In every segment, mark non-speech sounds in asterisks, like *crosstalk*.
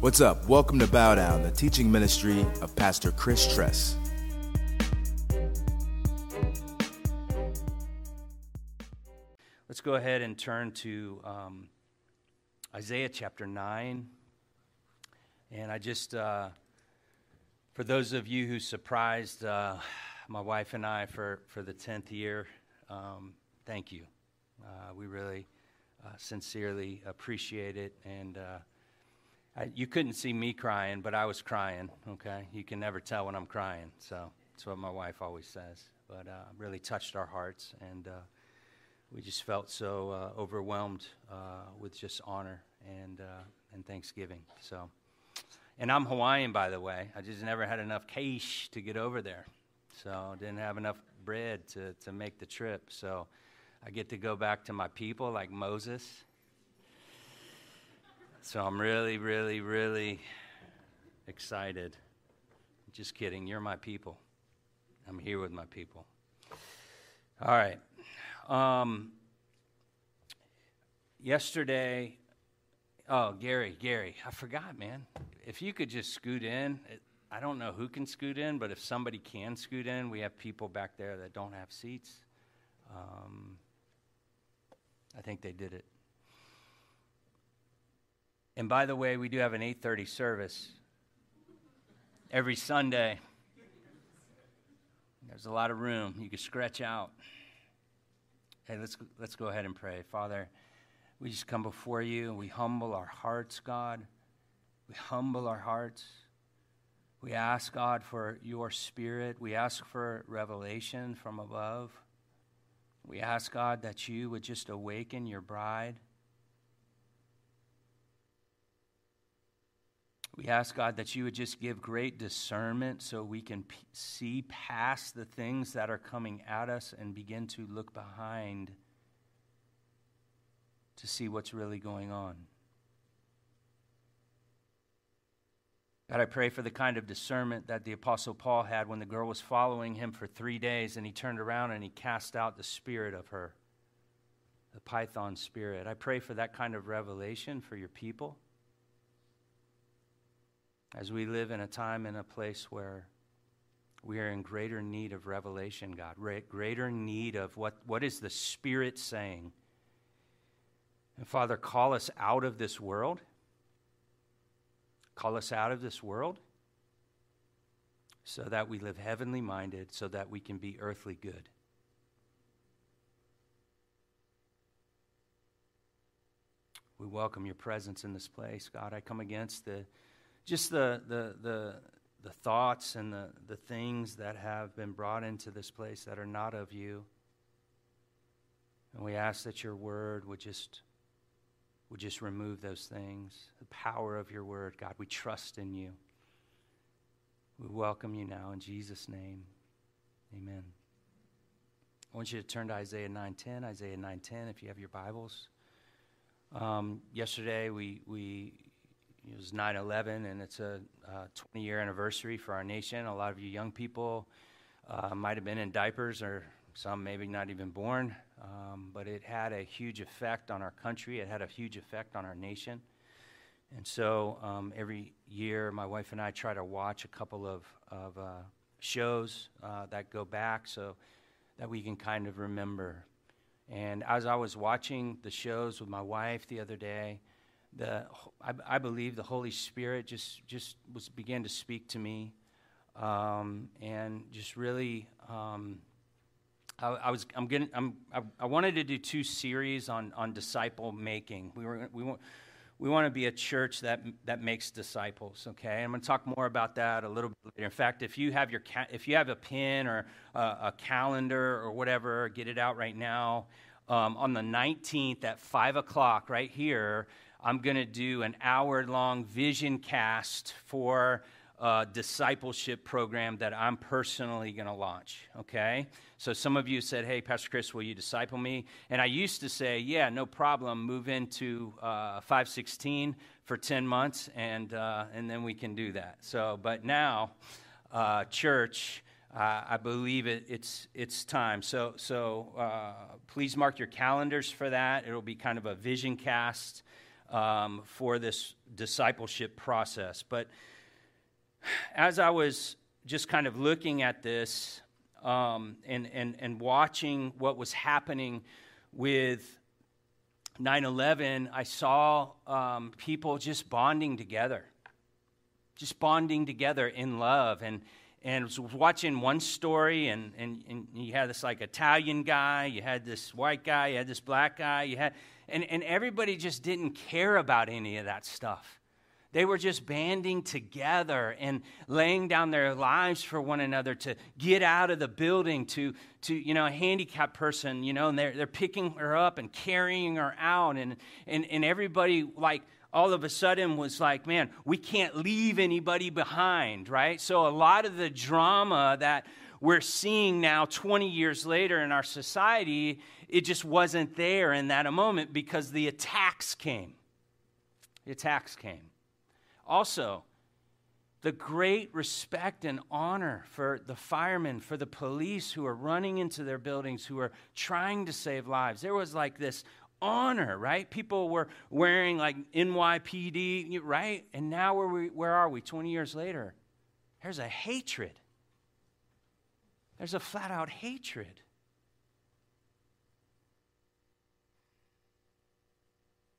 What's up? Welcome to Bow Down, the teaching ministry of Pastor Chris Tress. Let's go ahead and turn to um, Isaiah chapter 9. And I just, uh, for those of you who surprised uh, my wife and I for, for the 10th year, um, thank you. Uh, we really uh, sincerely appreciate it. And uh, I, you couldn't see me crying, but I was crying, okay? You can never tell when I'm crying. So that's what my wife always says. But uh, really touched our hearts, and uh, we just felt so uh, overwhelmed uh, with just honor and, and thanksgiving. So, and I'm Hawaiian, by the way. I just never had enough cash to get over there. So didn't have enough bread to, to make the trip. So I get to go back to my people like Moses. So I'm really, really, really excited. Just kidding. You're my people. I'm here with my people. All right. Um, yesterday, oh, Gary, Gary, I forgot, man. If you could just scoot in, I don't know who can scoot in, but if somebody can scoot in, we have people back there that don't have seats. Um, I think they did it. And by the way, we do have an 8:30 service every Sunday. There's a lot of room. You can stretch out. Hey, let's let's go ahead and pray. Father, we just come before you and we humble our hearts, God. We humble our hearts. We ask God for your spirit. We ask for revelation from above. We ask, God, that you would just awaken your bride. We ask, God, that you would just give great discernment so we can p- see past the things that are coming at us and begin to look behind to see what's really going on. God, I pray for the kind of discernment that the Apostle Paul had when the girl was following him for three days and he turned around and he cast out the spirit of her, the python spirit. I pray for that kind of revelation for your people as we live in a time and a place where we are in greater need of revelation, God, greater need of what, what is the Spirit saying. And Father, call us out of this world Call us out of this world so that we live heavenly minded, so that we can be earthly good. We welcome your presence in this place. God, I come against the just the the the, the thoughts and the, the things that have been brought into this place that are not of you. And we ask that your word would just would just remove those things. The power of your word, God, we trust in you. We welcome you now in Jesus' name. Amen. I want you to turn to Isaiah 9:10. Isaiah 9:10, if you have your Bibles. Um, yesterday we we it was 9/11, and it's a 20-year anniversary for our nation. A lot of you young people uh, might have been in diapers, or some maybe not even born um, but it had a huge effect on our country. It had a huge effect on our nation. And so um, every year, my wife and I try to watch a couple of, of uh, shows uh, that go back so that we can kind of remember. And as I was watching the shows with my wife the other day, the, I, I believe the Holy Spirit just, just was, began to speak to me um, and just really um, I, I was I'm getting I'm I, I, wanted to do two series on on disciple making. We were we want we want to be a church that that makes disciples. Okay, I'm going to talk more about that a little bit later. In fact, if you have your ca- if you have a pen or a, a calendar or whatever, get it out right now. Um, on the 19th at five o'clock, right here, I'm going to do an hour long vision cast for a discipleship program that I'm personally going to launch. Okay? So some of you said, Hey, Pastor Chris, will you disciple me? And I used to say, Yeah, no problem. Move into uh, 516 for 10 months, and, uh, and then we can do that. So, but now, uh, church, uh, I believe it, it's, it's time. So, so uh, please mark your calendars for that. It'll be kind of a vision cast um, for this discipleship process. But as I was just kind of looking at this um, and, and, and watching what was happening with 9 11, I saw um, people just bonding together, just bonding together in love. And, and was watching one story, and, and, and you had this like Italian guy, you had this white guy, you had this black guy, you had, and, and everybody just didn't care about any of that stuff. They were just banding together and laying down their lives for one another to get out of the building to, to you know, a handicapped person, you know, and they're, they're picking her up and carrying her out. And, and, and everybody, like, all of a sudden was like, man, we can't leave anybody behind, right? So a lot of the drama that we're seeing now 20 years later in our society, it just wasn't there in that moment because the attacks came. The attacks came. Also, the great respect and honor for the firemen, for the police who are running into their buildings, who are trying to save lives. There was like this honor, right? People were wearing like NYPD, right? And now where, we, where are we 20 years later? There's a hatred. There's a flat out hatred.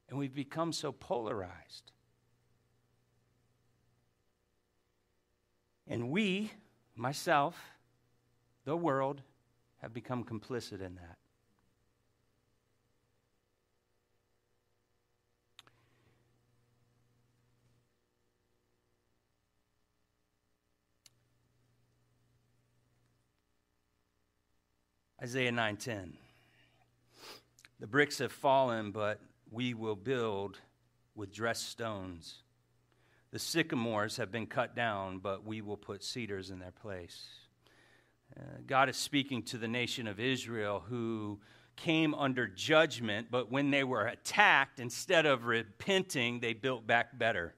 And we've become so polarized. And we, myself, the world, have become complicit in that. Isaiah 9:10 The bricks have fallen but we will build with dressed stones the sycamores have been cut down, but we will put cedars in their place. Uh, God is speaking to the nation of Israel who came under judgment, but when they were attacked, instead of repenting, they built back better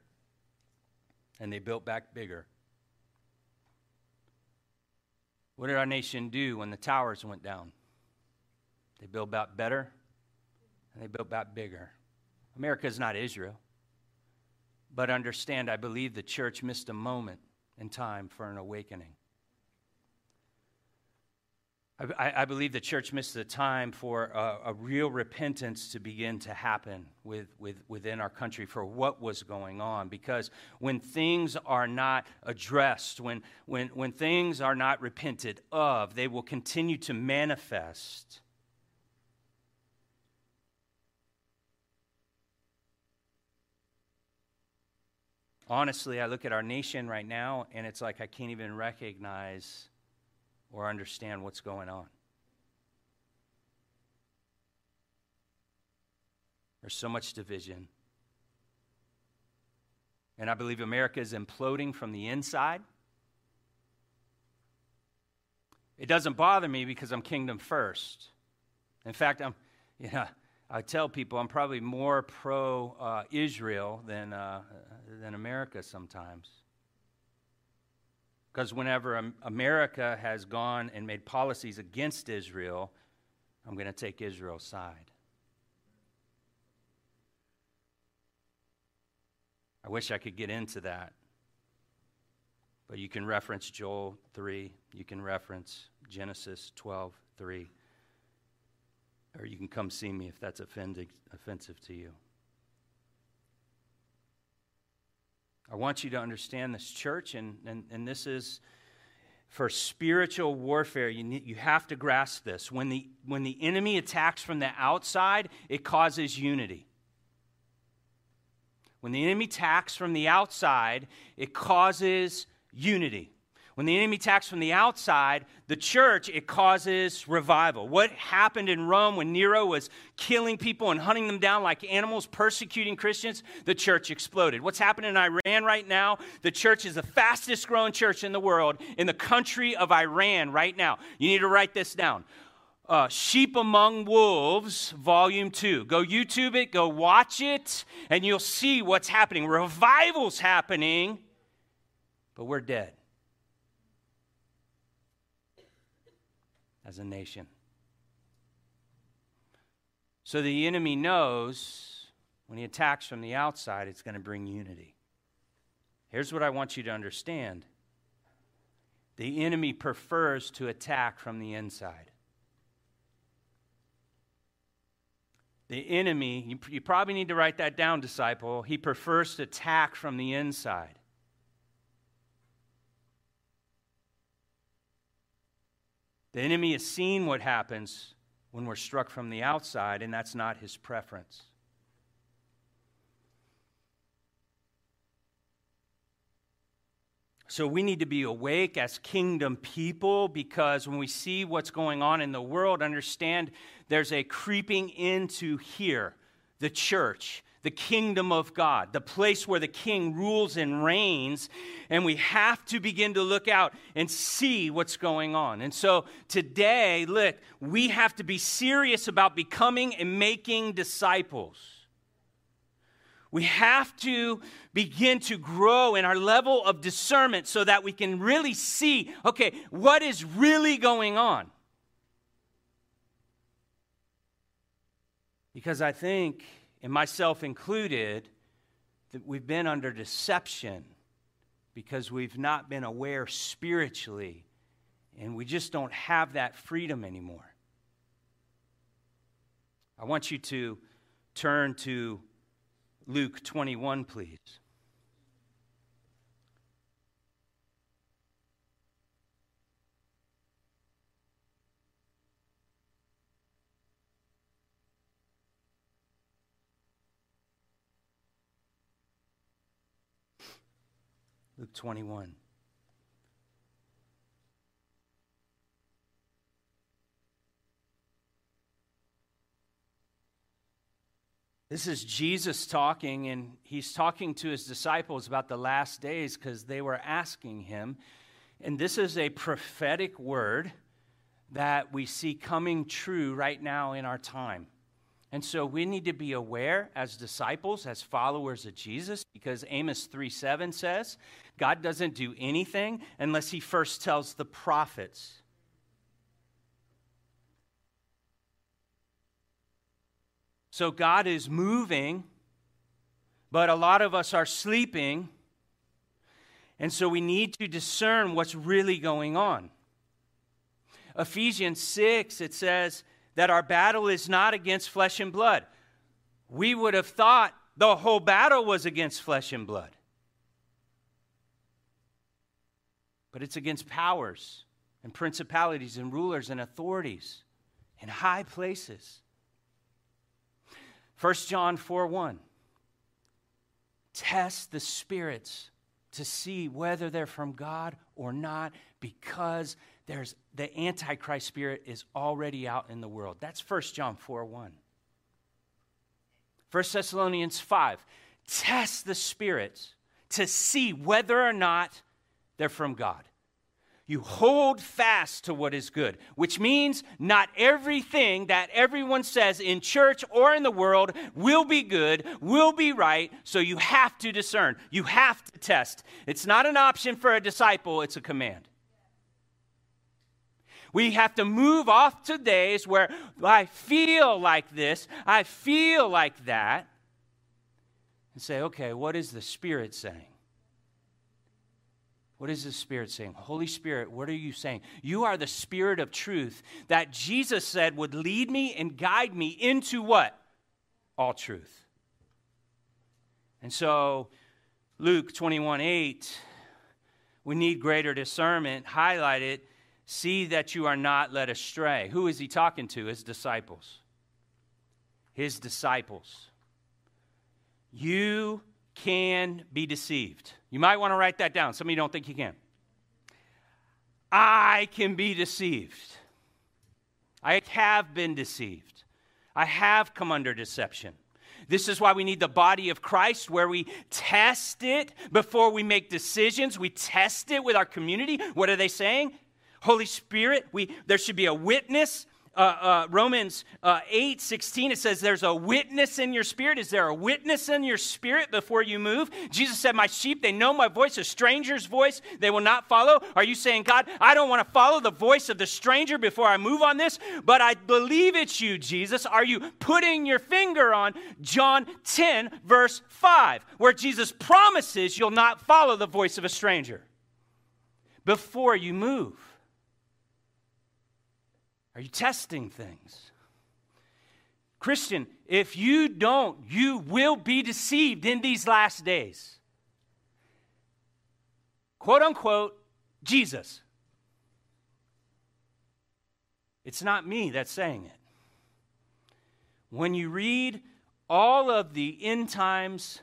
and they built back bigger. What did our nation do when the towers went down? They built back better and they built back bigger. America is not Israel. But understand, I believe the church missed a moment in time for an awakening. I, I, believe the church missed the time for a, a, real repentance to begin to happen with, with, within our country for what was going on. Because when things are not addressed, when, when, when things are not repented of, they will continue to manifest honestly, I look at our nation right now and it's like I can't even recognize or understand what's going on. There's so much division. And I believe America is imploding from the inside. It doesn't bother me because I'm kingdom first. In fact, I'm, you know, I tell people I'm probably more pro uh, Israel than, uh, than America sometimes. Because whenever America has gone and made policies against Israel, I'm going to take Israel's side. I wish I could get into that. But you can reference Joel 3, you can reference Genesis 12 3 or you can come see me if that's offending, offensive to you. I want you to understand this church, and, and, and this is for spiritual warfare. You, need, you have to grasp this. When the, when the enemy attacks from the outside, it causes unity. When the enemy attacks from the outside, it causes unity. When the enemy attacks from the outside, the church, it causes revival. What happened in Rome when Nero was killing people and hunting them down like animals, persecuting Christians? The church exploded. What's happening in Iran right now? The church is the fastest growing church in the world in the country of Iran right now. You need to write this down. Uh, Sheep Among Wolves, Volume 2. Go YouTube it, go watch it, and you'll see what's happening. Revival's happening, but we're dead. As a nation. So the enemy knows When he attacks from the outside, it's going to bring unity. Here's what I want you to understand the enemy prefers to attack from the inside. The enemy, you, you, probably need to write that down, disciple. He prefers to attack from the inside. The enemy has seen what happens when we're struck from the outside, and that's not his preference. So we need to be awake as kingdom people because when we see what's going on in the world, understand there's a creeping into here, the church, the kingdom of God, the place where the king rules and reigns. And we have to begin to look out and see what's going on. And so today, look, we have to be serious about becoming and making disciples. We have to begin to grow in our level of discernment so that we can really see okay, what is really going on? Because I think, and myself included, that we've been under deception because we've not been aware spiritually and we just don't have that freedom anymore. I want you to turn to Luke 21, please. Luke 21. This is Jesus talking, and he's talking to his disciples about the last days because they were asking him. And this is a prophetic word that we see coming true right now in our time. And so we need to be aware as disciples, as followers of Jesus, because Amos 3 7 says, God doesn't do anything unless he first tells the prophets. So God is moving, but a lot of us are sleeping. And so we need to discern what's really going on. Ephesians 6, it says that our battle is not against flesh and blood. We would have thought the whole battle was against flesh and blood. But it's against powers and principalities and rulers and authorities in high places. 1 John 4 1. Test the spirits to see whether they're from God or not because there's the antichrist spirit is already out in the world. That's 1 John 4 1. 1 Thessalonians 5. Test the spirits to see whether or not they're from God you hold fast to what is good, which means not everything that everyone says in church or in the world will be good, will be right, so you have to discern. You have to test. It's not an option for a disciple, it's a command. We have to move off to days where I feel like this, I feel like that, and say, okay, what is the Spirit saying? What is the Spirit saying? Holy Spirit, what are you saying? You are the Spirit of truth that Jesus said would lead me and guide me into what? All truth. And so, Luke 21 8, we need greater discernment. Highlight it. See that you are not led astray. Who is he talking to? His disciples. His disciples. You can be deceived. You might want to write that down. Some of you don't think you can. I can be deceived. I have been deceived. I have come under deception. This is why we need the body of Christ where we test it before we make decisions. We test it with our community. What are they saying? Holy Spirit, we, there should be a witness uh, uh, Romans uh, 8 16, it says, There's a witness in your spirit. Is there a witness in your spirit before you move? Jesus said, My sheep, they know my voice, a stranger's voice they will not follow. Are you saying, God, I don't want to follow the voice of the stranger before I move on this, but I believe it's you, Jesus? Are you putting your finger on John 10, verse 5, where Jesus promises you'll not follow the voice of a stranger before you move? Are you testing things? Christian, if you don't, you will be deceived in these last days. Quote unquote, Jesus. It's not me that's saying it. When you read all of the end times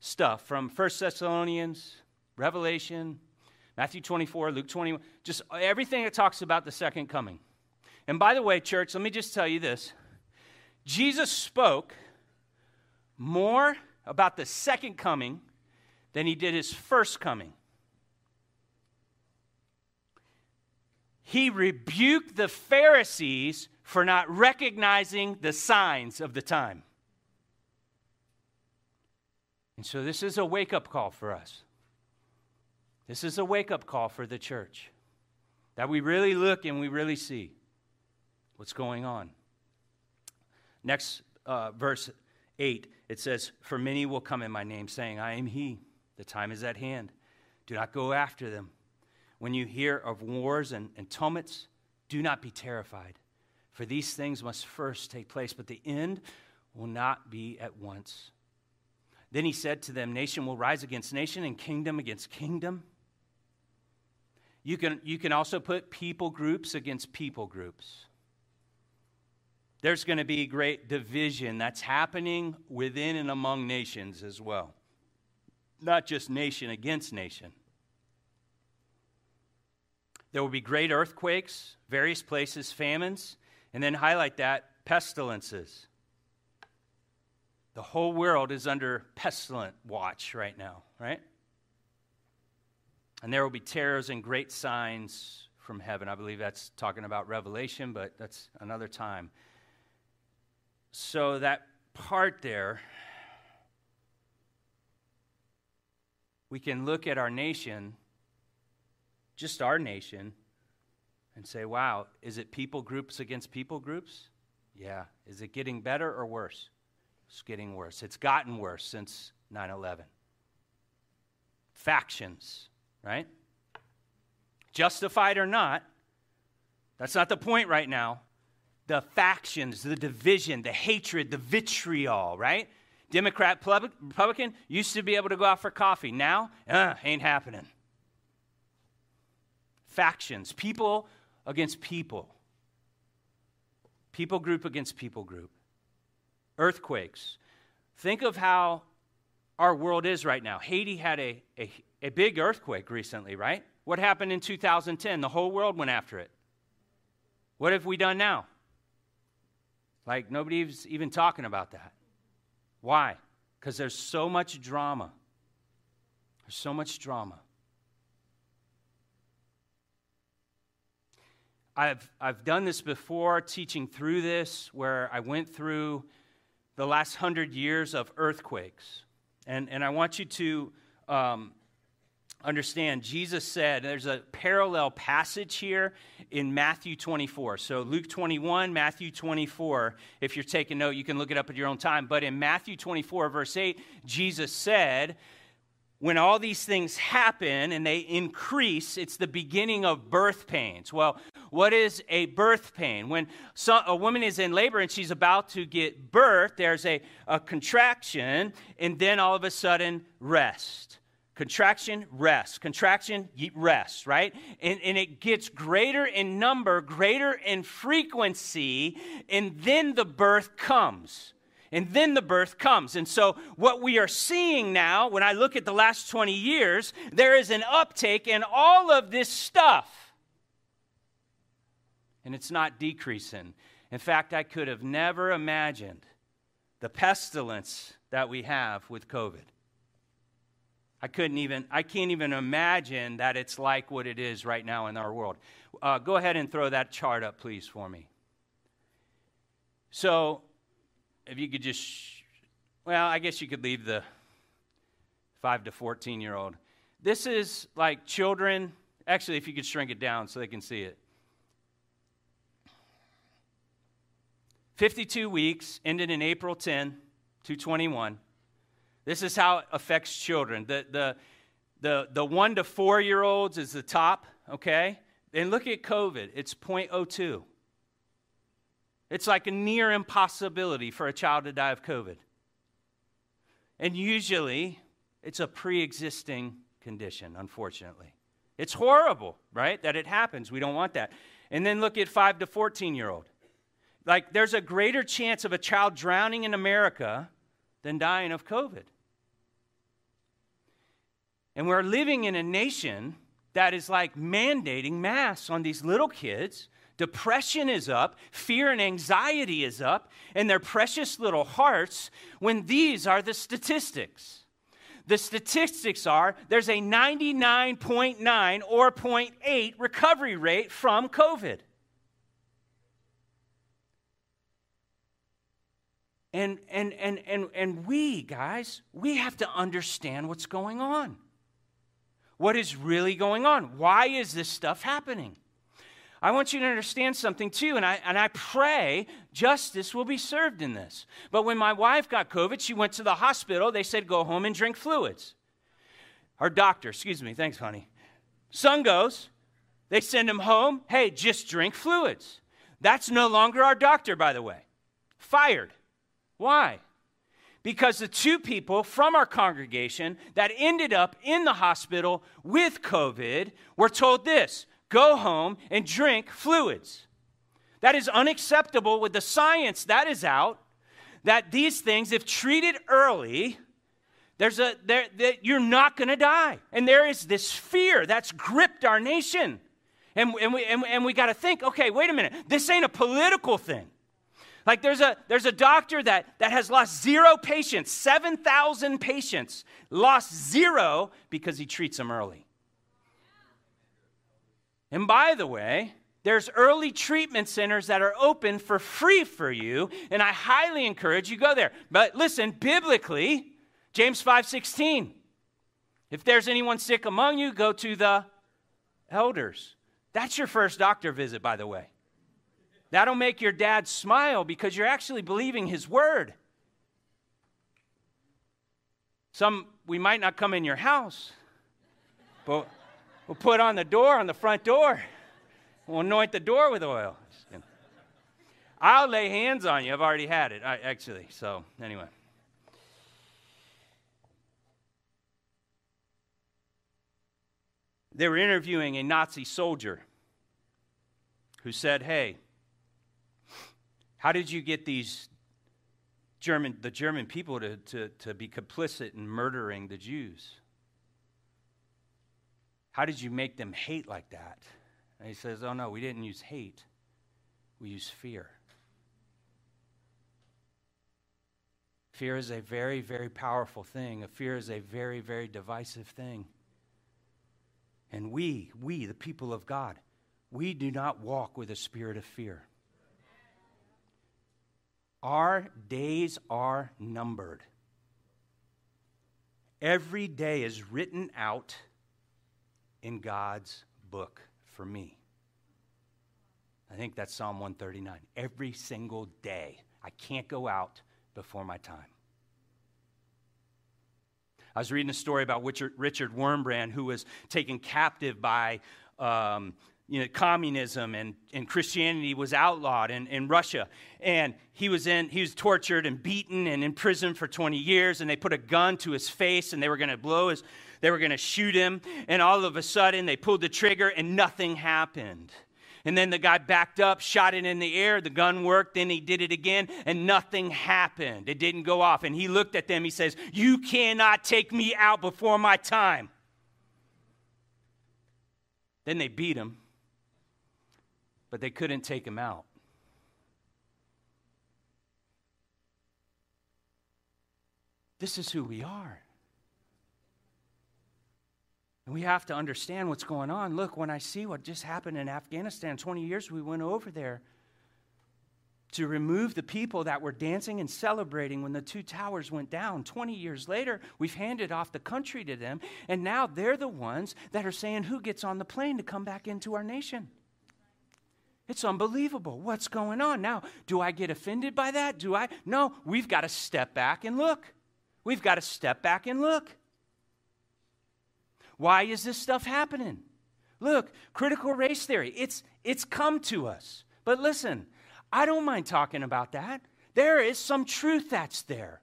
stuff from 1 Thessalonians, Revelation, Matthew 24, Luke 21, just everything that talks about the second coming. And by the way, church, let me just tell you this Jesus spoke more about the second coming than he did his first coming. He rebuked the Pharisees for not recognizing the signs of the time. And so, this is a wake up call for us. This is a wake up call for the church that we really look and we really see what's going on. Next uh, verse 8, it says, For many will come in my name, saying, I am he. The time is at hand. Do not go after them. When you hear of wars and, and tumults, do not be terrified, for these things must first take place, but the end will not be at once. Then he said to them, Nation will rise against nation, and kingdom against kingdom. You can, you can also put people groups against people groups there's going to be great division that's happening within and among nations as well, not just nation against nation. There will be great earthquakes, various places, famines, and then highlight that pestilences. The whole world is under pestilent watch right now, right? And there will be terrors and great signs from heaven. I believe that's talking about Revelation, but that's another time. So, that part there, we can look at our nation, just our nation, and say, wow, is it people groups against people groups? Yeah. Is it getting better or worse? It's getting worse. It's gotten worse since 9 11. Factions, right? Justified or not, that's not the point right now the factions, the division, the hatred, the vitriol, right? Democrat, Republican used to be able to go out for coffee. Now, uh, ain't happening. Factions, people against people, people group against people group, earthquakes. Think of how our world is right now. Haiti had a, a, a big earthquake recently, right? What happened in 2010? The whole world went after it. What have we done now? Like, nobody's even talking about that. Why? Because there's so much drama. There's so much drama. I've, I've done this before, teaching through this, where I went through the last hundred years of earthquakes. And, and I want you to um, understand, Jesus said, there's a parallel passage here in Matthew 24. So Luke 21, Matthew 24. If you're taking note, you can look it up at your own time. But in Matthew 24, verse 8, Jesus said, when all these things happen and they increase, it's the beginning of birth pains. Well, what is a birth pain? When a woman is in labor and she's about to get birth, there's a, a contraction, and then all of a sudden, rest. Contraction, rest. Contraction, rest, right? And, and it gets greater in number, greater in frequency, and then the birth comes. And then the birth comes. And so, what we are seeing now, when I look at the last 20 years, there is an uptake in all of this stuff. And it's not decreasing. In fact, I could have never imagined the pestilence that we have with COVID. I couldn't even, I can't even imagine that it's like what it is right now in our world. Uh, go ahead and throw that chart up, please, for me. So, if you could just, well, I guess you could leave the 5 to 14 year old. This is like children. Actually, if you could shrink it down so they can see it. 52 weeks, ended in April 10, 221. This is how it affects children. The, the, the, the one to four year olds is the top, okay? And look at COVID, it's 0.02. It's like a near impossibility for a child to die of COVID. And usually, it's a pre existing condition, unfortunately. It's horrible, right? That it happens. We don't want that. And then look at 5 to 14 year old. Like, there's a greater chance of a child drowning in America than dying of COVID. And we're living in a nation that is like mandating masks on these little kids. Depression is up, fear and anxiety is up in their precious little hearts when these are the statistics. The statistics are there's a 99.9 or 0.8 recovery rate from COVID. And, and, and, and, and we, guys, we have to understand what's going on. What is really going on? Why is this stuff happening? I want you to understand something too, and I, and I pray justice will be served in this. But when my wife got COVID, she went to the hospital. They said, go home and drink fluids. Our doctor, excuse me, thanks, honey. Son goes, they send him home. Hey, just drink fluids. That's no longer our doctor, by the way. Fired. Why? Because the two people from our congregation that ended up in the hospital with COVID were told this go home and drink fluids. That is unacceptable with the science that is out that these things, if treated early, there's a there, that you're not going to die. And there is this fear that's gripped our nation. And, and we, and, and we got to think okay, wait a minute. This ain't a political thing. Like there's a there's a doctor that that has lost zero patients, 7,000 patients, lost zero because he treats them early. And by the way, there's early treatment centers that are open for free for you, and I highly encourage you go there. But listen, biblically, James 5:16. If there's anyone sick among you, go to the elders. That's your first doctor visit, by the way. That'll make your dad smile because you're actually believing his word. Some, we might not come in your house, but we'll put on the door, on the front door. We'll anoint the door with oil. I'll lay hands on you. I've already had it, I, actually. So, anyway. They were interviewing a Nazi soldier who said, Hey, how did you get these German, the German people to, to, to be complicit in murdering the Jews? How did you make them hate like that? And he says, Oh, no, we didn't use hate, we used fear. Fear is a very, very powerful thing. Fear is a very, very divisive thing. And we, we, the people of God, we do not walk with a spirit of fear. Our days are numbered. Every day is written out in God's book for me. I think that's Psalm 139. Every single day. I can't go out before my time. I was reading a story about Richard, Wurmbrand, who was taken captive by um, you know, communism and, and Christianity was outlawed in, in Russia. And he was, in, he was tortured and beaten and in prison for 20 years. And they put a gun to his face and they were going to blow his, they were going to shoot him. And all of a sudden they pulled the trigger and nothing happened. And then the guy backed up, shot it in the air. The gun worked. Then he did it again, and nothing happened. It didn't go off. And he looked at them. He says, You cannot take me out before my time. Then they beat him but they couldn't take him out. This is who we are. And we have to understand what's going on. Look, when I see what just happened in Afghanistan 20 years we went over there, to remove the people that were dancing and celebrating when the two towers went down. 20 years later, we've handed off the country to them, and now they're the ones that are saying who gets on the plane to come back into our nation. It's unbelievable. What's going on? Now, do I get offended by that? Do I? No, we've got to step back and look. We've got to step back and look. Why is this stuff happening? Look, critical race theory, it's, it's come to us. But listen, I don't mind talking about that. There is some truth that's there.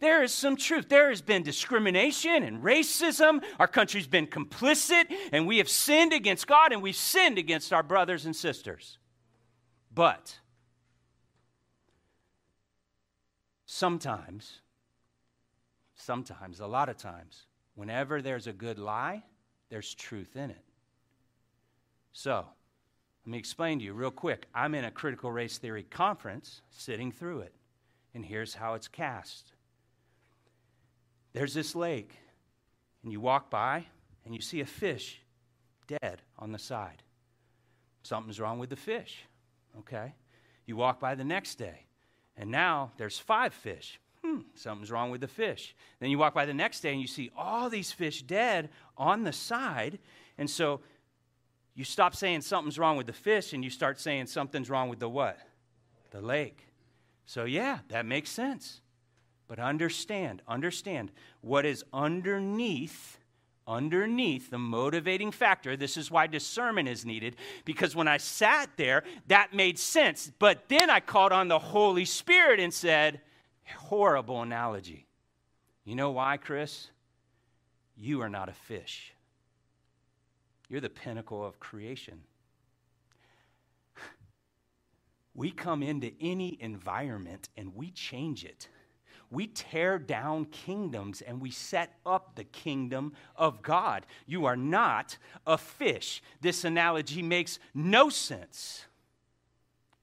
There is some truth. There has been discrimination and racism. Our country's been complicit, and we have sinned against God and we've sinned against our brothers and sisters. But sometimes, sometimes, a lot of times, whenever there's a good lie, there's truth in it. So, let me explain to you real quick. I'm in a critical race theory conference sitting through it, and here's how it's cast. There's this lake, and you walk by and you see a fish dead on the side. Something's wrong with the fish, okay? You walk by the next day, and now there's five fish. Hmm, something's wrong with the fish. Then you walk by the next day and you see all these fish dead on the side. And so you stop saying something's wrong with the fish and you start saying something's wrong with the what? The lake. So, yeah, that makes sense. But understand, understand what is underneath, underneath the motivating factor. This is why discernment is needed, because when I sat there, that made sense. But then I called on the Holy Spirit and said, horrible analogy. You know why, Chris? You are not a fish. You're the pinnacle of creation. We come into any environment and we change it. We tear down kingdoms and we set up the kingdom of God. You are not a fish. This analogy makes no sense.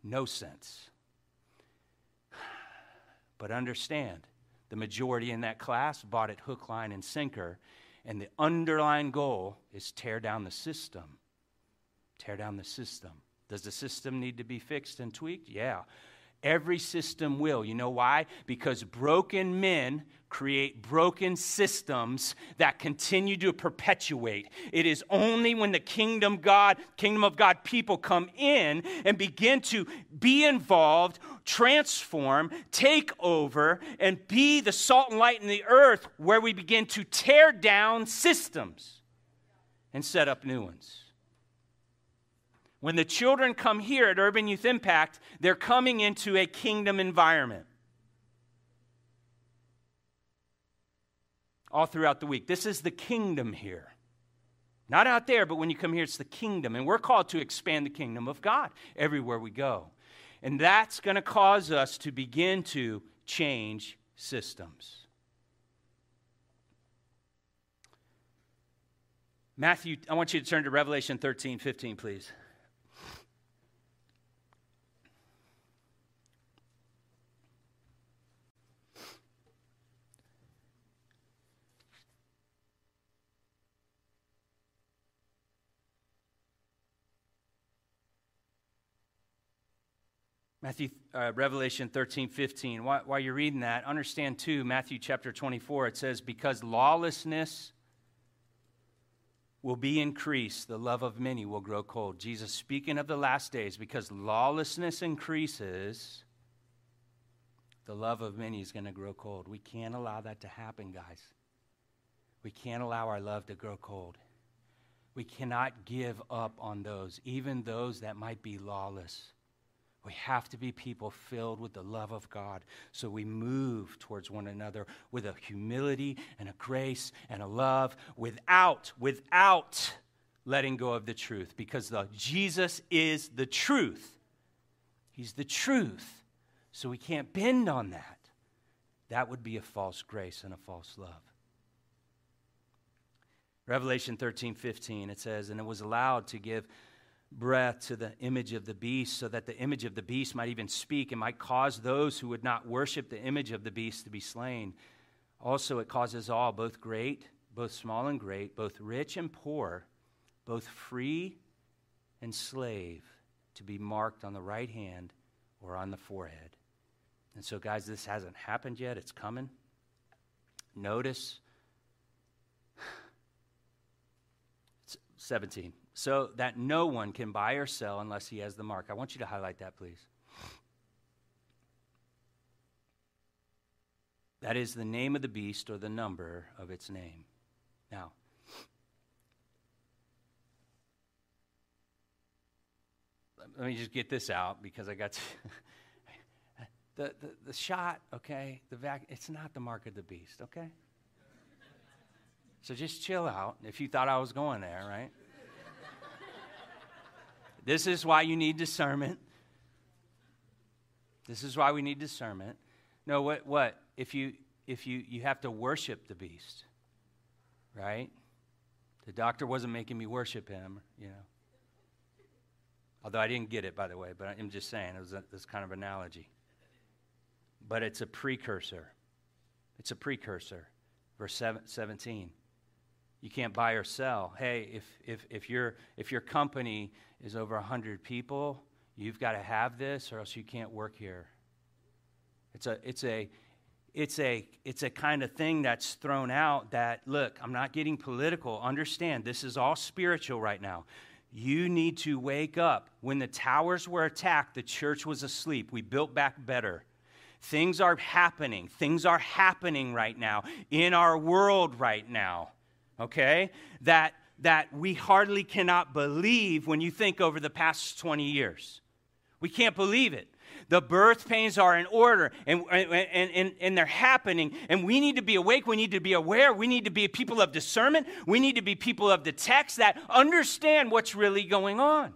No sense. *sighs* But understand, the majority in that class bought it hook, line, and sinker and the underlying goal is tear down the system. Tear down the system. Does the system need to be fixed and tweaked? Yeah. Every system will. You know why? Because broken men create broken systems that continue to perpetuate. It is only when the kingdom God, kingdom of God people come in and begin to be involved, transform, take over, and be the salt and light in the earth where we begin to tear down systems and set up new ones. When the children come here at Urban Youth Impact, they're coming into a kingdom environment. all throughout the week. This is the kingdom here. Not out there, but when you come here, it's the kingdom. And we're called to expand the kingdom of God everywhere we go. And that's going to cause us to begin to change systems. Matthew, I want you to turn to Revelation 13, 15, please. Matthew, uh, Revelation 13, 15. While, while you're reading that, understand too, Matthew chapter 24, it says, Because lawlessness will be increased, the love of many will grow cold. Jesus speaking of the last days, because lawlessness increases, the love of many is going to grow cold. We can't allow that to happen, guys. We can't allow our love to grow cold. We cannot give up on those, even those that might be lawless. We have to be people filled with the love of God. So we move towards one another with a humility and a grace and a love without, without letting go of the truth. Because the, Jesus is the truth. He's the truth. So we can't bend on that. That would be a false grace and a false love. Revelation 13, 15, it says, And it was allowed to give breath to the image of the beast, so that the image of the beast might even speak and might cause those who would not worship the image of the beast to be slain. Also, it causes all, both great, both small and great, both rich and poor, both free and slave, to be marked on the right hand or on the forehead. And so, guys, this hasn't happened yet. It's coming. Notice *sighs* 17. So that no one can buy or sell unless he has the mark. I want you to highlight that, please. That is the name of the beast or the number of its name. Now, let me just get this out because I got to *laughs* the, the, the shot, okay, the vac, it's not the mark of the beast, okay? So just chill out if you thought I was going there, right? This is why you need discernment. This is why we need discernment. No, what what? If you if you you have to worship the beast, right? The doctor wasn't making me worship him, you know. Although I didn't get it, by the way, but I'm just saying it was a, this kind of analogy. But it's a precursor. It's a precursor. Verse 17. You can't buy or sell. Hey, if, if, if, your, if your company is over 100 people, you've got to have this or else you can't work here. It's a, it's a, it's a, it's a kind of thing that's thrown out that, look, I'm not getting political. Understand, this is all spiritual right now. You need to wake up. When the towers were attacked, the church was asleep. We built back better. Things are happening. Things are happening right now in our world right now. Okay? That that we hardly cannot believe when you think over the past 20 years. We can't believe it. The birth pains are in order and, and, and, and, they're happening. And we need to be awake. We need to be aware. We need to be people of discernment. We need to be people of the text that understand what's really going on.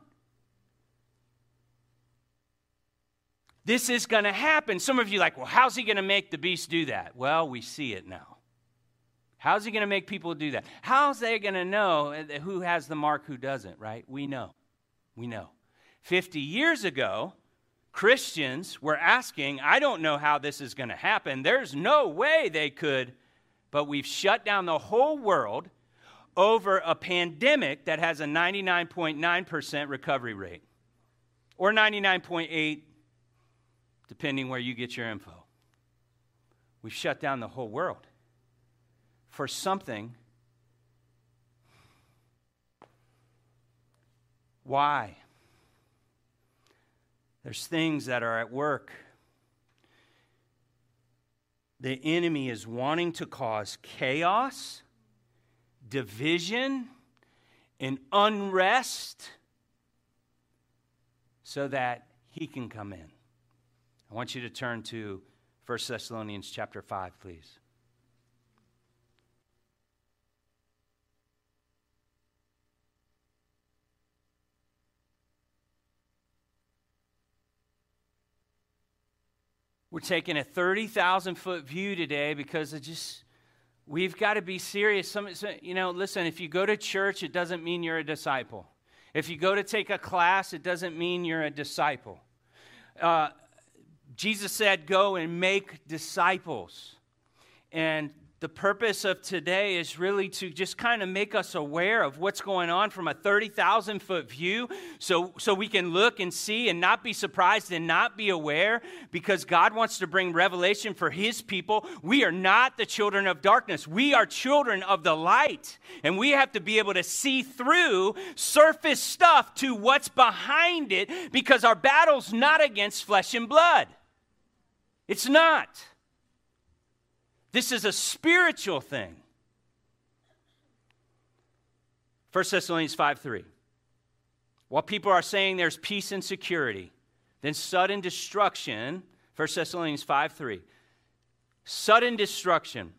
This is going to happen. Some of you like, well, how's he going to make the beast do that? Well, we see it now. How's he going to make people do that? How's they going to know eh, who has the mark, who doesn't, right? We know. We know. 50 years ago, Christians were asking, I don't know how this is going to happen. There's no way they could, but we've shut down the whole world over a pandemic that has a 99.9% recovery rate or 99.8 depending where you get your info. We've shut down the whole world for something. Why? There's things that are at work. The enemy is wanting to cause chaos, division, and unrest so that he can come in. I want you to turn to 1 Thessalonians chapter 5, please. We're taking a 30,000 foot view today because it just, we've got to be serious. Some, you know, listen, if you go to church, it doesn't mean you're a disciple. If you go to take a class, it doesn't mean you're a disciple. Uh, Jesus said, Go and make disciples. And the purpose of today is really to just kind of make us aware of what's going on from a 30,000 foot view so, so we can look and see and not be surprised and not be aware because God wants to bring revelation for His people. We are not the children of darkness, we are children of the light. And we have to be able to see through surface stuff to what's behind it because our battle's not against flesh and blood. It's not. This is a spiritual thing. 1 Thessalonians 5 3. While people are saying there's peace and security, then sudden destruction, 1 Thessalonians 5 3. Sudden destruction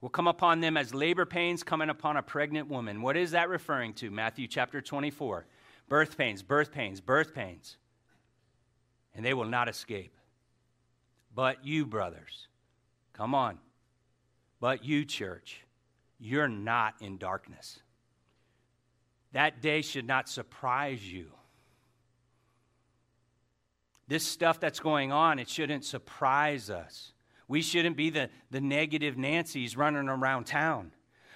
will come upon them as labor pains coming upon a pregnant woman. What is that referring to? Matthew chapter 24. Birth pains, birth pains, birth pains. And they will not escape. But you, brothers, Come on. But you, church, you're not in darkness. That day should not surprise you. This stuff that's going on, it shouldn't surprise us. We shouldn't be the, the negative Nancy's running around town.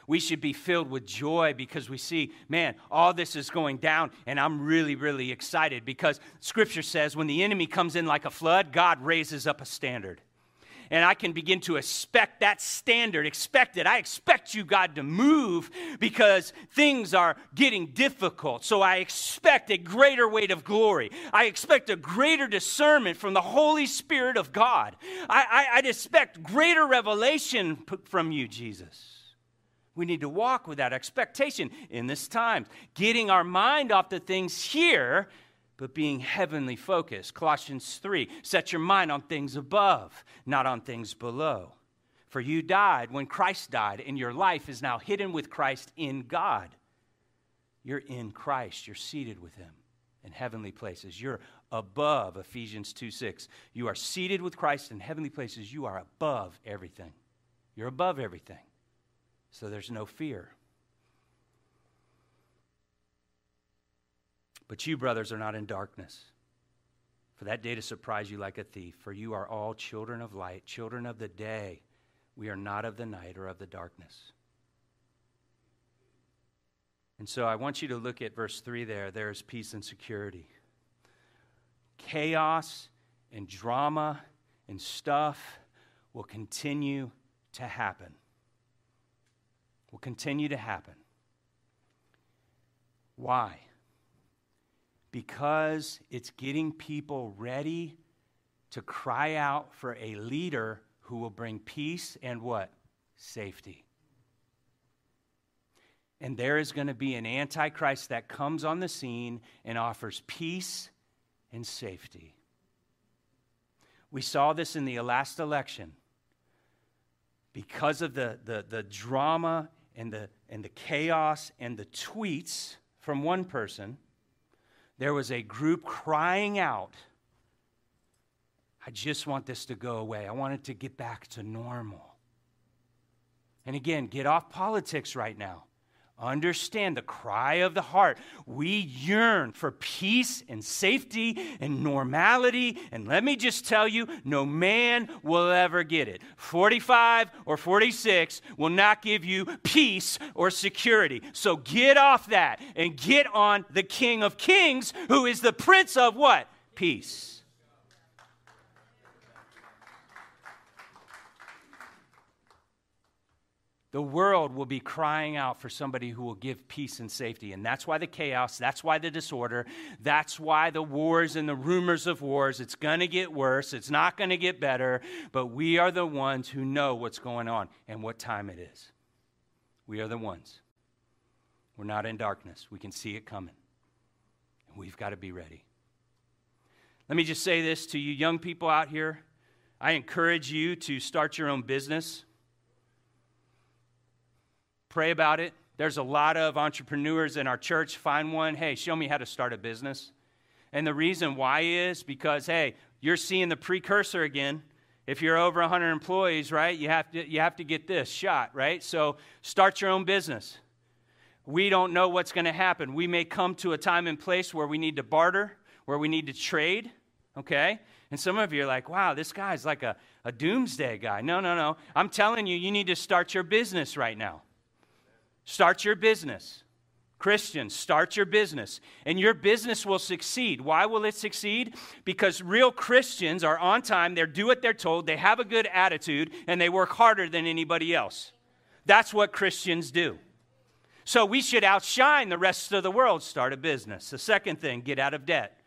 We should be filled with joy because we see, man, all this is going down, and I'm really, really excited because Scripture says when the enemy comes in like a flood, God raises up a standard and I can begin to expect that standard, expect it. I expect you, God, to move because things are getting difficult. So I expect a greater weight of glory. I expect a greater discernment from the Holy Spirit of God. I, I, I'd expect greater revelation from you, Jesus. We need to walk with that expectation in this time, getting our mind off the things here but being heavenly focused. Colossians 3 set your mind on things above, not on things below. For you died when Christ died, and your life is now hidden with Christ in God. You're in Christ, you're seated with Him in heavenly places. You're above Ephesians 2 6. You are seated with Christ in heavenly places. You are above everything. You're above everything. So there's no fear. But you, brothers, are not in darkness. For that day to surprise you like a thief, for you are all children of light, children of the day. We are not of the night or of the darkness. And so I want you to look at verse 3 there. There's peace and security. Chaos and drama and stuff will continue to happen. Will continue to happen. Why? Because it's getting people ready to cry out for a leader who will bring peace and what? Safety. And there is going to be an antichrist that comes on the scene and offers peace and safety. We saw this in the last election. Because of the, the, the drama and the, and the chaos and the tweets from one person, there was a group crying out, I just want this to go away. I want it to get back to normal. And again, get off politics right now. Understand the cry of the heart. We yearn for peace and safety and normality. And let me just tell you, no man will ever get it. 45 or 46 will not give you peace or security. So get off that and get on the King of Kings, who is the Prince of what? Peace. The world will be crying out for somebody who will give peace and safety. And that's why the chaos, that's why the disorder, that's why the wars and the rumors of wars. It's going to get worse, it's not going to get better, but we are the ones who know what's going on and what time it is. We are the ones. We're not in darkness, we can see it coming. We've got to be ready. Let me just say this to you, young people out here. I encourage you to start your own business. Pray about it. There's a lot of entrepreneurs in our church. Find one. Hey, show me how to start a business. And the reason why is because, hey, you're seeing the precursor again. If you're over 100 employees, right, you have to, you have to get this shot, right? So start your own business. We don't know what's going to happen. We may come to a time and place where we need to barter, where we need to trade, okay? And some of you are like, wow, this guy's like a, a doomsday guy. No, no, no. I'm telling you, you need to start your business right now. Start your business. Christians, start your business, and your business will succeed. Why will it succeed? Because real Christians are on time, they do what they're told, they have a good attitude, and they work harder than anybody else. That's what Christians do. So we should outshine the rest of the world. Start a business. The second thing, get out of debt.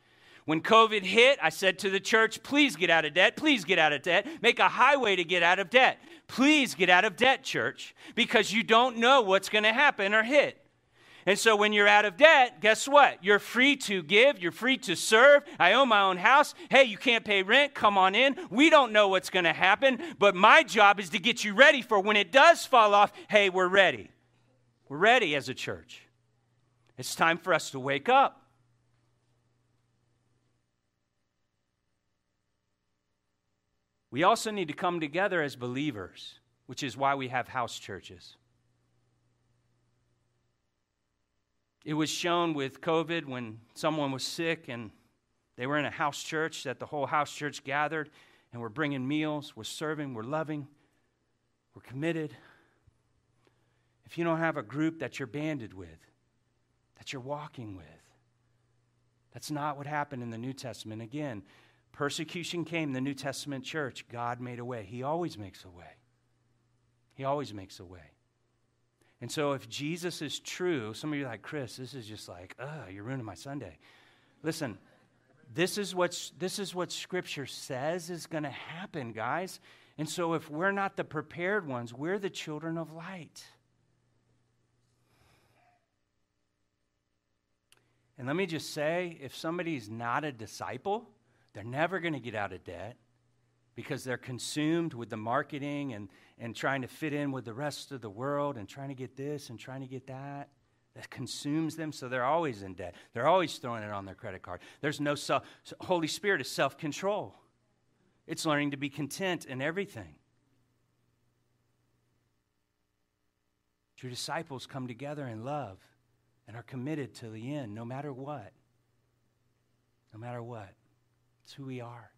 When COVID hit, I said to the church, please get out of debt. Please get out of debt. Make a highway to get out of debt. Please get out of debt, church, because you don't know what's going to happen or hit. And so when you're out of debt, guess what? You're free to give, you're free to serve. I own my own house. Hey, you can't pay rent, come on in. We don't know what's going to happen, but my job is to get you ready for when it does fall off. Hey, we're ready. We're ready as a church. It's time for us to wake up. We also need to come together as believers, which is why we have house churches. It was shown with COVID when someone was sick and they were in a house church that the whole house church gathered and we're bringing meals, we're serving, we're loving, we're committed. if you don't have a group that you're banded with, that you're walking with. That's not what happened in the New Testament. Again, persecution came the New Testament church. God made a way. He always makes a way. He always makes a way. And so, if Jesus is true, some of you are like, Chris, this is just like, ugh, you're ruining my Sunday. Listen, this is, what this is what Scripture says is going to happen, guys. And so, if we're not the prepared ones, we're the children of light. And let me just say if somebody's not a disciple, they're never going to get out of debt because they're consumed with the marketing and, and trying to fit in with the rest of the world and trying to get this and trying to get that. That consumes them, so they're always in debt. They're always throwing it on their credit card. There's no self. Holy Spirit is self control, it's learning to be content in everything. True disciples come together in love and are committed to the end no matter what. No matter what. It's who we are.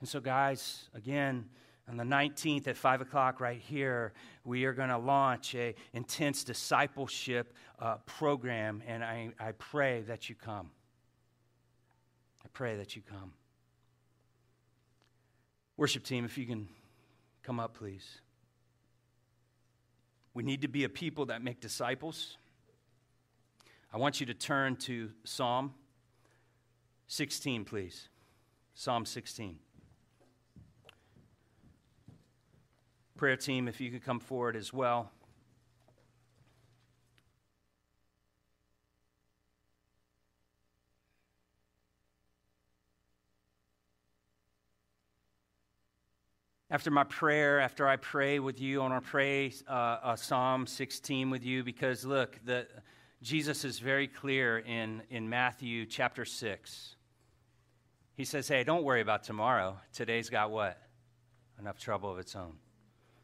And so, guys, again, on the 19th at 5 o'clock right here we are going to launch a intense discipleship uh, program and I, I pray that you come. I pray that you come. Worship team if you can come up please. We need to be a people that make disciples. I want you to turn to Psalm 16, please. Psalm 16. Prayer team, if you could come forward as well. after my prayer, after I pray with you, I want to pray uh, uh, Psalm 16 with you because look, the, Jesus is very clear in, in Matthew chapter 6. He says, Hey, don't worry about tomorrow. Today's got what? Enough trouble of its own.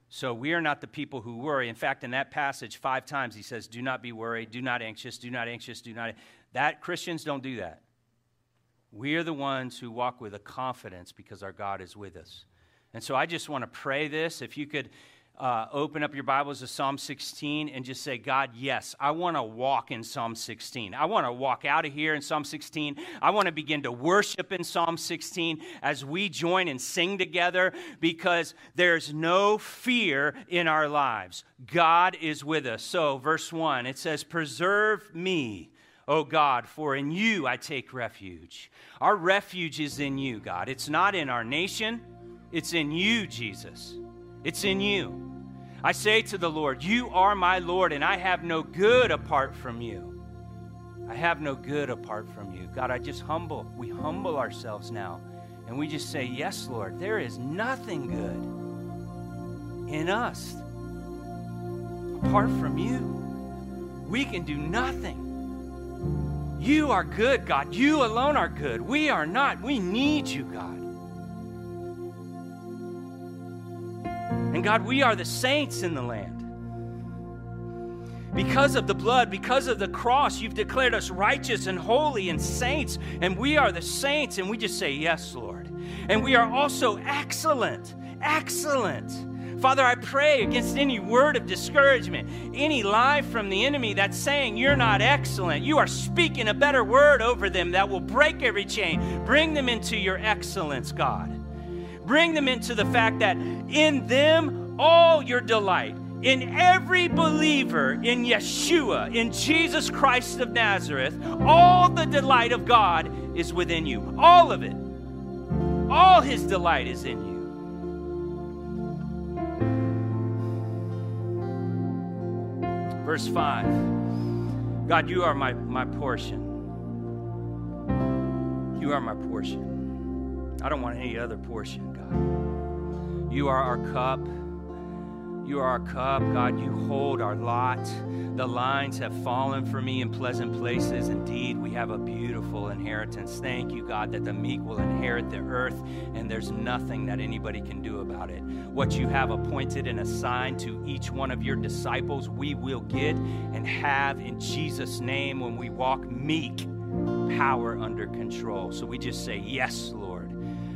So we are not the people who worry. In fact, in that passage, five times he says, Do not be worried, do not anxious, do not anxious, do not. That Christians don't do that. We are the ones who walk with a confidence because our God is with us. And so I just want to pray this. If you could uh, open up your Bibles to Psalm 16 and just say, God, yes, I want to walk in Psalm 16. I want to walk out of here in Psalm 16. I want to begin to worship in Psalm 16 as we join and sing together because there's no fear in our lives. God is with us. So, verse 1, it says, Preserve me. O God, for in you I take refuge. Our refuge is in you, God. It's not in our nation, it's in you, Jesus. It's in you. I say to the Lord, You are my Lord, and I have no good apart from you. I have no good apart from you. God, I just humble. We humble ourselves now. And we just say, Yes, Lord, there is nothing good in us apart from you. We can do nothing. You are good, God. You alone are good. We are not. We need you, God. And God, we are the saints in the land. Because of the blood, because of the cross, you've declared us righteous and holy and saints. And we are the saints, and we just say, Yes, Lord. And we are also excellent, excellent. Father, I pray against any word of discouragement, any lie from the enemy that's saying you're not excellent. You are speaking a better word over them that will break every chain. Bring them into your excellence, God. Bring them into the fact that in them all your delight, in every believer in Yeshua, in Jesus Christ of Nazareth, all the delight of God is within you. All of it. All his delight is in you. Verse 5 God, you are my, my portion. You are my portion. I don't want any other portion, God. You are our cup. You are our cup, God. You hold our lot. The lines have fallen for me in pleasant places. Indeed, we have a beautiful inheritance. Thank you, God, that the meek will inherit the earth, and there's nothing that anybody can do about it. What you have appointed and assigned to each one of your disciples, we will get and have in Jesus' name when we walk meek, power under control. So we just say, Yes, Lord.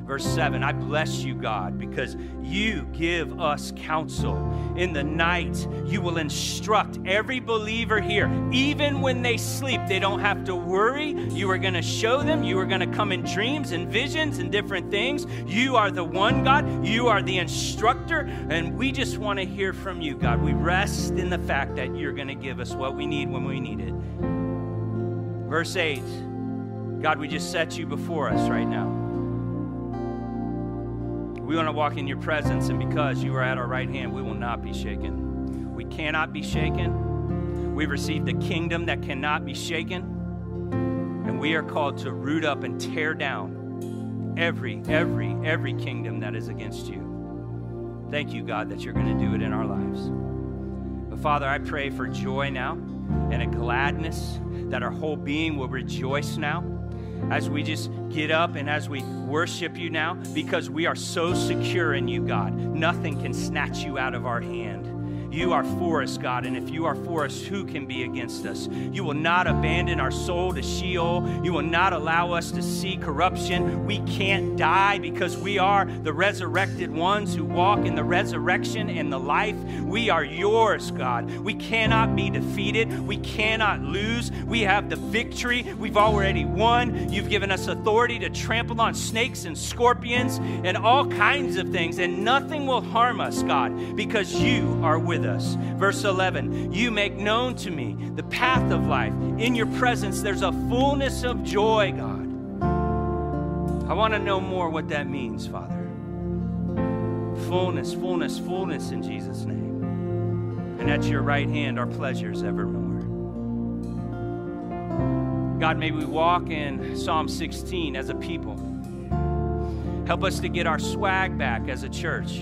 Verse 7 I bless you, God, because you give us counsel. In the night, you will instruct every believer here. Even when they sleep, they don't have to worry. You are going to show them. You are going to come in dreams and visions and different things. You are the one, God. You are the instructor. And we just want to hear from you, God. We rest in the fact that you're going to give us what we need when we need it. Verse 8 God, we just set you before us right now. We want to walk in your presence, and because you are at our right hand, we will not be shaken. We cannot be shaken. We've received a kingdom that cannot be shaken, and we are called to root up and tear down every, every, every kingdom that is against you. Thank you, God, that you're going to do it in our lives. But Father, I pray for joy now and a gladness that our whole being will rejoice now as we just get up and as we worship you now because we are so secure in you, God. Nothing can snatch you out of our hand. You are for us, God, and if you are for us, who can be against us? You will not abandon our soul to Sheol. You will not allow us to see corruption. We can't die because we are the resurrected ones who walk in the resurrection and the life. We are yours, God. We cannot be defeated. We cannot lose. We have the victory. We've already won. You've given us authority to trample on snakes and scorpions and all kinds of things, and nothing will harm us, God, because you are with with us. Verse 11, you make known to me the path of life. In your presence, there's a fullness of joy, God. I want to know more what that means, Father. Fullness, fullness, fullness in Jesus' name. And at your right hand are pleasures evermore. God, may we walk in Psalm 16 as a people. Help us to get our swag back as a church.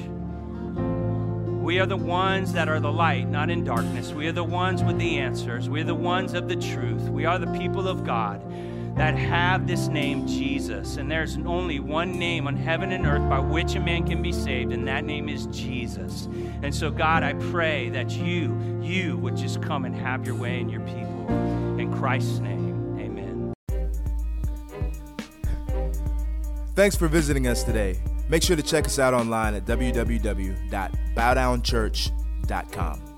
We are the ones that are the light, not in darkness. We are the ones with the answers. We are the ones of the truth. We are the people of God that have this name, Jesus. And there's only one name on heaven and earth by which a man can be saved, and that name is Jesus. And so, God, I pray that you, you would just come and have your way in your people. In Christ's name, amen. Thanks for visiting us today. Make sure to check us out online at www.bowdownchurch.com.